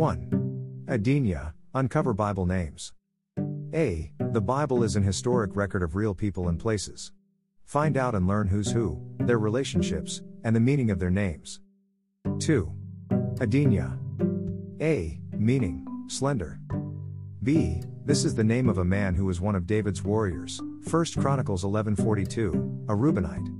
1. Adina, uncover Bible names. A. The Bible is an historic record of real people and places. Find out and learn who's who, their relationships, and the meaning of their names. 2. Adina. A. Meaning, slender. B. This is the name of a man who was one of David's warriors. 1 Chronicles 11:42, a Reubenite.